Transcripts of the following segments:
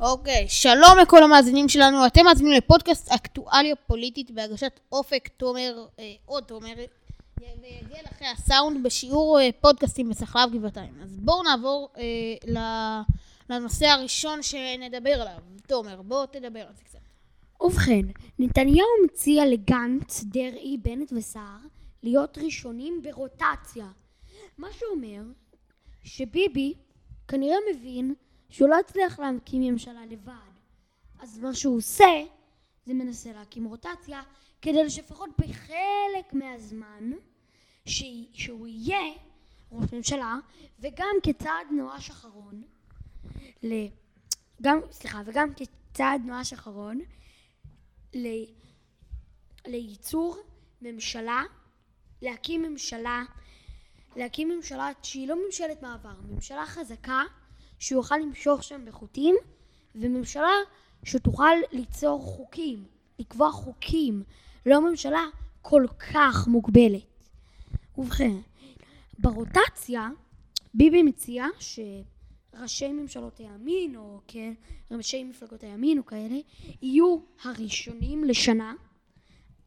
אוקיי, שלום לכל המאזינים שלנו, אתם מאזינים לפודקאסט אקטואליה פוליטית בהגשת אופק תומר, אה, עוד תומר, ויגיע לכם הסאונד בשיעור אה, פודקאסטים בסחלב גבעתיים. אז בואו נעבור אה, לנושא הראשון שנדבר עליו. תומר, בוא תדבר על זה קצת. ובכן, נתניהו מציע לגנץ, דרעי, בנט וסער להיות ראשונים ברוטציה. מה שאומר שביבי כנראה מבין שהוא לא הצליח להקים ממשלה לבד. אז מה שהוא עושה, זה מנסה להקים רוטציה, כדי שלפחות בחלק מהזמן ש... שהוא יהיה ראש ממשלה, וגם כצעד נואש אחרון, ל... גם, סליחה, וגם כצעד נואש אחרון, ל... לייצור ממשלה, להקים ממשלה, להקים ממשלה שהיא לא ממשלת מעבר, ממשלה חזקה שהוא יוכל למשוך שם בחוטים וממשלה שתוכל ליצור חוקים, לקבוע חוקים, לא ממשלה כל כך מוגבלת. ובכן, ברוטציה ביבי מציע שראשי ממשלות הימין או כן, ראשי מפלגות הימין או כאלה יהיו הראשונים לשנה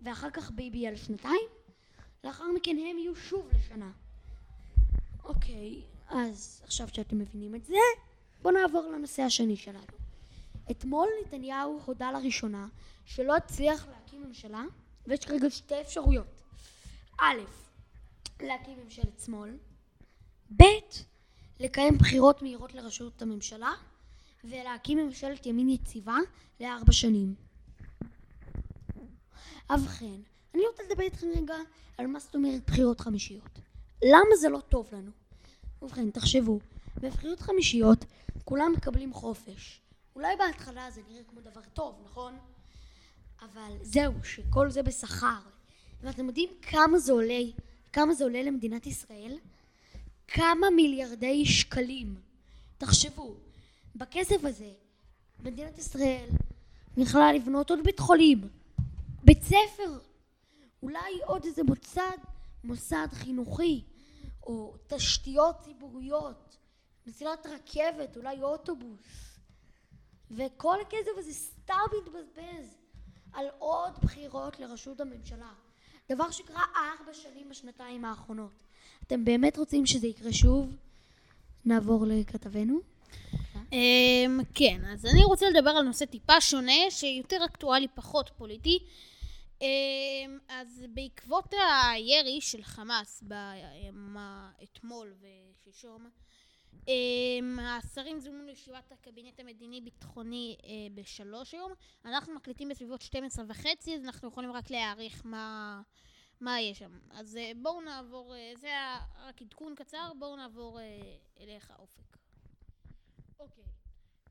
ואחר כך ביבי יהיה לשנתיים לאחר מכן הם יהיו שוב לשנה. אוקיי, אז עכשיו שאתם מבינים את זה, בואו נעבור לנושא השני שלנו. אתמול נתניהו הודה לראשונה שלא הצליח להקים ממשלה, ויש כרגע שתי אפשרויות. א', להקים ממשלת שמאל, ב', לקיים בחירות מהירות לראשות הממשלה, ולהקים ממשלת ימין יציבה לארבע שנים. ובכן, אני רוצה לדבר איתכם רגע על מה זאת אומרת בחירות חמישיות. למה זה לא טוב לנו? ובכן, תחשבו, בבחירות חמישיות כולם מקבלים חופש. אולי בהתחלה זה נראה כמו דבר טוב, נכון? אבל זהו, שכל זה בשכר. ואתם יודעים כמה זה עולה, כמה זה עולה למדינת ישראל? כמה מיליארדי שקלים. תחשבו, בכסף הזה מדינת ישראל יכלה לבנות עוד בית חולים, בית ספר, אולי עוד איזה מוסד, מוסד חינוכי, או תשתיות ציבוריות, מסילת רכבת, אולי אוטובוס. וכל הכסף הזה סתם מתבזבז על עוד בחירות לראשות הממשלה. דבר שקרה ארבע שנים בשנתיים האחרונות. אתם באמת רוצים שזה יקרה שוב? נעבור לכתבנו. אמ, כן, אז אני רוצה לדבר על נושא טיפה שונה, שיותר אקטואלי, פחות פוליטי. אז בעקבות הירי של חמאס אתמול ושלשום, אמ, השרים זומנו לישיבת הקבינט המדיני ביטחוני אה, בשלוש היום. אנחנו מקליטים בסביבות 12 וחצי, אז אנחנו יכולים רק להעריך מה, מה יש שם. אז אה, בואו נעבור, אה, זה היה רק עדכון קצר, בואו נעבור אליך אופק. אוקיי,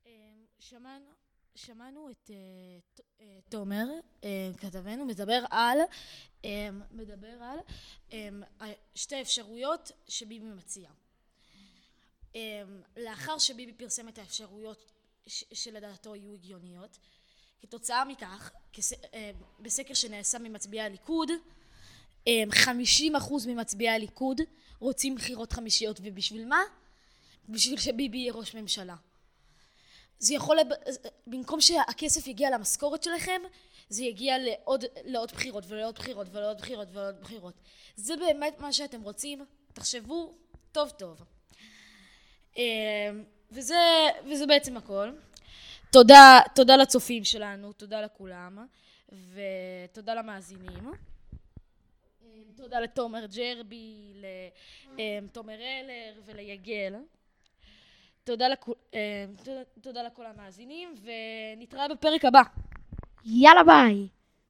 אמ, שמענו שמענו את uh, תומר, uh, כתבנו, מדבר על, מדבר על שתי אפשרויות שביבי מציע. לאחר שביבי פרסם את האפשרויות שלדעתו יהיו הגיוניות, כתוצאה מכך, בסקר שנעשה ממצביעי הליכוד, um, 50% ממצביעי הליכוד רוצים בחירות חמישיות, ובשביל מה? בשביל שביבי יהיה ראש ממשלה. זה יכול, במקום שהכסף יגיע למשכורת שלכם, זה יגיע לעוד, לעוד בחירות ולעוד בחירות ולעוד בחירות ולעוד בחירות. זה באמת מה שאתם רוצים? תחשבו טוב טוב. אמ, וזה, וזה בעצם הכל. תודה, תודה לצופים שלנו, תודה לכולם, ותודה למאזינים. אמ, תודה לתומר ג'רבי, לתומר אלר וליגל. אה, תודה לכל המאזינים, ונתראה בפרק הבא. יאללה ביי.